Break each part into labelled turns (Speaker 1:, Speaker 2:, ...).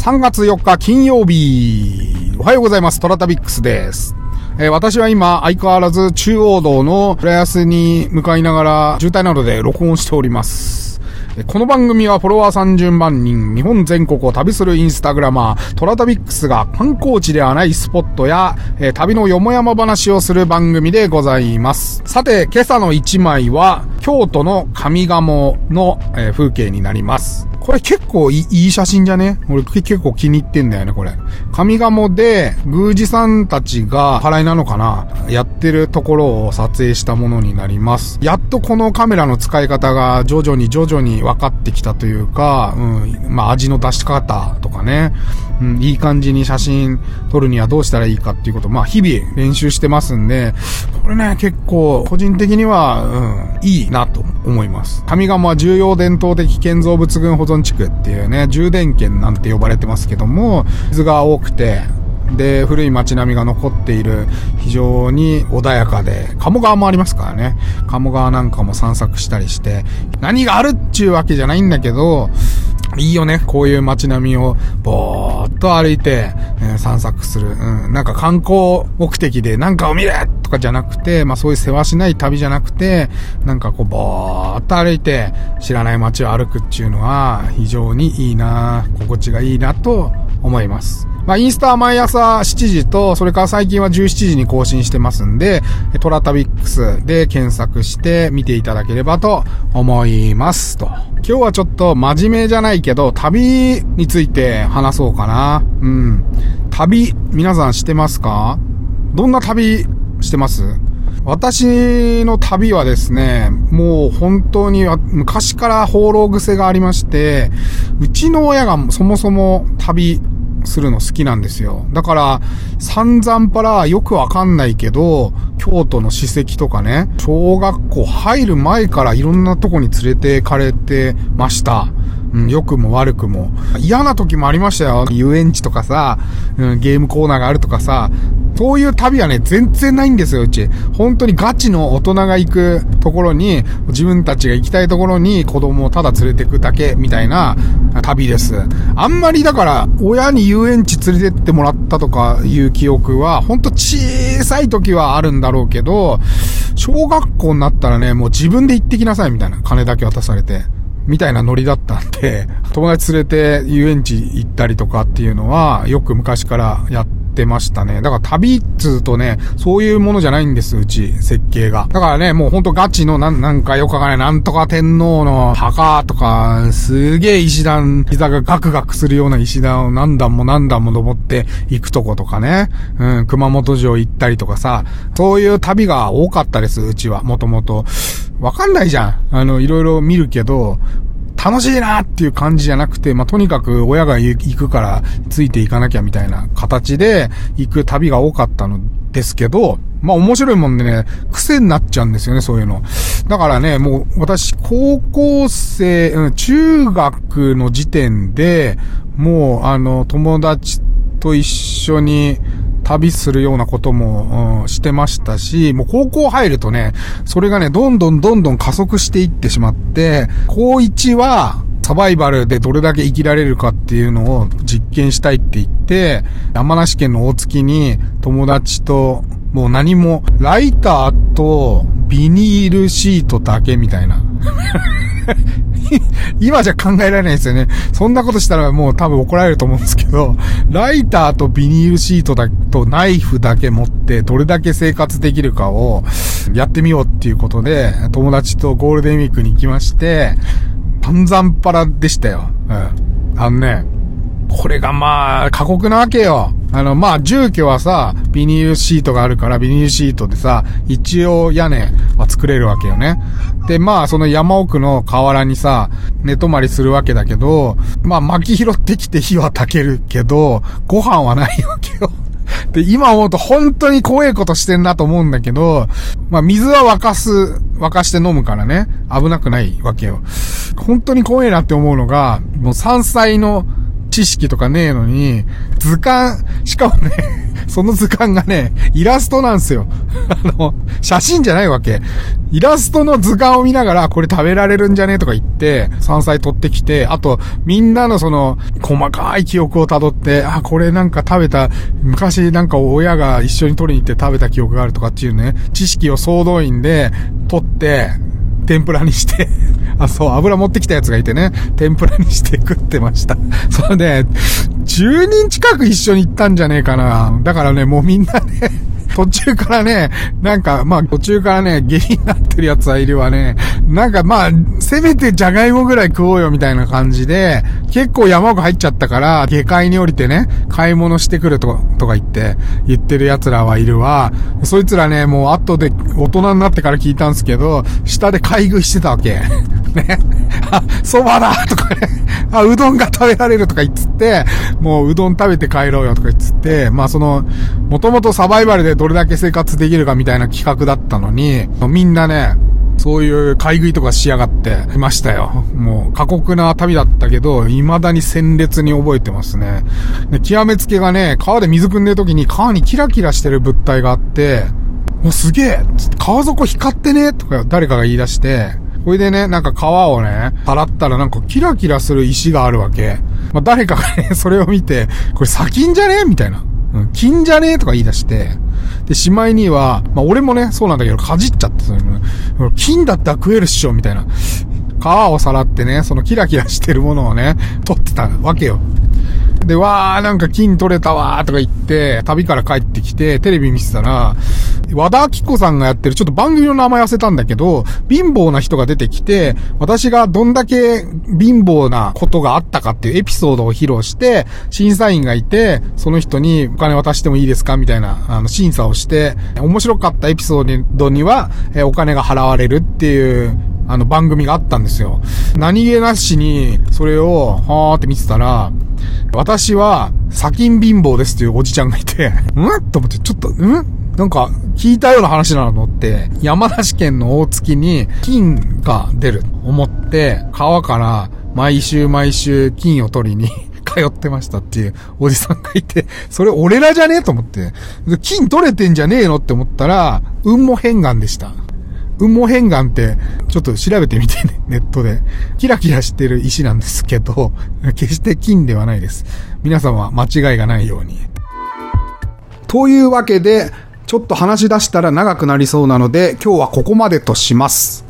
Speaker 1: 3月4日金曜日。おはようございます。トラタビックスです。えー、私は今、相変わらず中央道の浦安に向かいながら、渋滞などで録音しております。この番組はフォロワー30万人、日本全国を旅するインスタグラマー、トラタビックスが観光地ではないスポットや、え、旅のよもやま話をする番組でございます。さて、今朝の1枚は、京都の上鴨の、え、風景になります。これ結構いい写真じゃね？俺結構気に入ってんだよね、これ。上鴨で、宮司さんたちが、払いなのかな？やってるところを撮影したものになります。やっとこのカメラの使い方が徐々に徐々に分かってきたというか、うん、まあ味の出し方とかね、うん、いい感じに写真撮るにはどうしたらいいかっていうこと、まあ日々練習してますんで、これね、結構個人的には、うん、いいなと思います。上鴨は重要伝統的建造物群保存地区っていうね、充電圏なんて呼ばれてますけども、水が多くて、で、古い街並みが残っている非常に穏やかで、鴨川もありますからね。鴨川なんかも散策したりして、何があるっちゅうわけじゃないんだけど、いいよね。こういう街並みを、ぼーっと歩いて、えー、散策する。うん。なんか観光目的でなんかを見れとかじゃなくて、まあそういう世話しない旅じゃなくて、なんかこう、ぼーっと歩いて、知らない街を歩くっていうのは、非常にいいな心地がいいなと思います。まあ、インスタは毎朝7時と、それから最近は17時に更新してますんで、トラタビックスで検索して見ていただければと思いますと。今日はちょっと真面目じゃないけど、旅について話そうかな。うん。旅、皆さんしてますか？どんな旅してます？私の旅はですね、もう本当に昔から放浪癖がありまして、うちの親がそもそも旅するの好きなんですよ。だから、散々パラよくわかんないけど、京都の史跡とかね、小学校入る前からいろんなとこに連れてかれてました。うん、良くも悪くも。嫌な時もありましたよ。遊園地とかさ、うん、ゲームコーナーがあるとかさ、そういう旅はね、全然ないんですよ、うち。本当にガチの大人が行くところに、自分たちが行きたいところに子供をただ連れてくだけ、みたいな旅です。あんまりだから、親に遊園地連れてってもらったとかいう記憶は、ほんと小さい時はあるんだろうけど、小学校になったらね、もう自分で行ってきなさいみたいな金だけ渡されて。みたいなノリだったんで、友達連れて遊園地行ったりとかっていうのは、よく昔からやってってましたね。だから旅っつうとね、そういうものじゃないんです、うち、設計が。だからね、もうほんとガチのなん、なんかよくわかんない、なんとか天皇の墓とか、すげえ石段、膝がガクガクするような石段を何段も何段も登って行くとことかね。うん、熊本城行ったりとかさ、そういう旅が多かったです、うちは、もともと。わかんないじゃん。あの、いろいろ見るけど、楽しいなっていう感じじゃなくて、まあ、とにかく親が行くからついていかなきゃみたいな形で行く旅が多かったのですけど、まあ面白いもんでね、癖になっちゃうんですよね、そういうの。だからね、もう私、高校生、うん、中学の時点で、もうあの、友達と一緒に、旅するようなことも、うん、してましたし、もう高校入るとね、それがね、どんどんどんどん加速していってしまって、高1は、サバイバルでどれだけ生きられるかっていうのを実験したいって言って、山梨県の大月に友達ともう何も、ライターとビニールシートだけみたいな。今じゃ考えられないですよね。そんなことしたらもう多分怒られると思うんですけど、ライターとビニールシートだとナイフだけ持ってどれだけ生活できるかをやってみようっていうことで、友達とゴールデンウィークに行きまして、散々パラでしたよ。うん。あのね、これがまあ、過酷なわけよ。あの、まあ、住居はさ、ビニールシートがあるから、ビニールシートでさ、一応屋根は作れるわけよね。で、まあ、その山奥の河原にさ、寝泊まりするわけだけど、まあ、巻き拾ってきて火は焚けるけど、ご飯はないわけよ。で、今思うと本当に怖いことしてんなと思うんだけど、まあ水は沸かす、沸かして飲むからね、危なくないわけよ。本当に怖いなって思うのが、もう山菜の知識とかねえのに、図鑑、しかもね、その図鑑がね、イラストなんですよ。あの、写真じゃないわけ。イラストの図鑑を見ながら、これ食べられるんじゃねえとか言って、山菜取ってきて、あと、みんなのその、細かい記憶を辿って、あ、これなんか食べた、昔なんか親が一緒に取りに行って食べた記憶があるとかっていうね、知識を総動員で取って、天ぷらにして あ、そう、油持ってきたやつがいてね、天ぷらにして食ってました。それで、10人近く一緒に行ったんじゃねえかな。だからね、もうみんなね途中からね、なんか、まあ、途中からね、下痢になってるやつはいるわね。なんか、まあ、せめてじゃがいもぐらい食おうよみたいな感じで、結構山奥入っちゃったから、下界に降りてね、買い物してくるとかとか言って、言ってる奴らはいるわ。そいつらね、もう後で、大人になってから聞いたんですけど、下で買い食いしてたわけ。ね。あ、蕎麦だとかね。あ、うどんが食べられるとか言っつって、もううどん食べて帰ろうよとか言っつって、まあその、もともとサバイバルでどれだけ生活できるかみたいな企画だったのに、みんなね、そういう買い食いとかしやがっていましたよ。もう過酷な旅だったけど、未だに鮮烈に覚えてますね。で、極めつけがね、川で水汲んでる時に川にキラキラしてる物体があって、もうすげえ川底光ってねとか誰かが言い出して、これでね、なんか川をね、払ったらなんかキラキラする石があるわけ。まあ、誰かがね、それを見て、これ砂金じゃね?みたいな。うん、金じゃね?とか言い出して、で、しまいには、まあ、俺もね、そうなんだけど、かじっちゃって、その、金だったら食えるっしょ、みたいな。皮をさらってね、そのキラキラしてるものをね、取ってたわけよ。で、わー、なんか金取れたわーとか言って、旅から帰ってきて、テレビ見てたら、和田明子さんがやってる、ちょっと番組の名前忘れたんだけど、貧乏な人が出てきて、私がどんだけ貧乏なことがあったかっていうエピソードを披露して、審査員がいて、その人にお金渡してもいいですかみたいな、あの、審査をして、面白かったエピソードには、えお金が払われるっていう、あの番組があったんですよ。何気なしに、それを、はーって見てたら、私は、砂金貧乏ですっていうおじちゃんがいて、んと思って、ちょっと、ん？なんか、聞いたような話なのって、山梨県の大月に金が出ると思って、川から毎週毎週金を取りに 通ってましたっていうおじさんがいて、それ俺らじゃね？えと思って、金取れてんじゃねえの？って思ったら、運も変眼でした。雲母変岩って、ちょっと調べてみてね、ネットで。キラキラしてる石なんですけど、決して金ではないです。皆様間違いがないように。というわけで、ちょっと話し出したら長くなりそうなので、今日はここまでとします。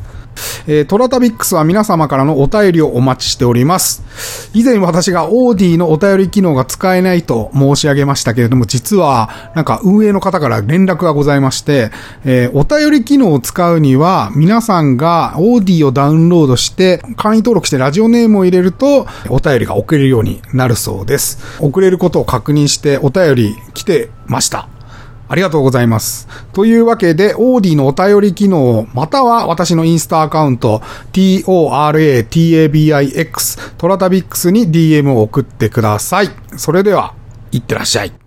Speaker 1: えー、トラタビックスは皆様からのお便りをお待ちしております。以前私がオーディのお便り機能が使えないと申し上げましたけれども、実はなんか運営の方から連絡がございまして、えー、お便り機能を使うには皆さんがオーディをダウンロードして会員登録してラジオネームを入れるとお便りが送れるようになるそうです。送れることを確認してお便り来てました。ありがとうございます。というわけで、オーディのお便り機能、または私のインスタアカウント、toratabix、トラタビックスに DM を送ってください。それでは、いってらっしゃい。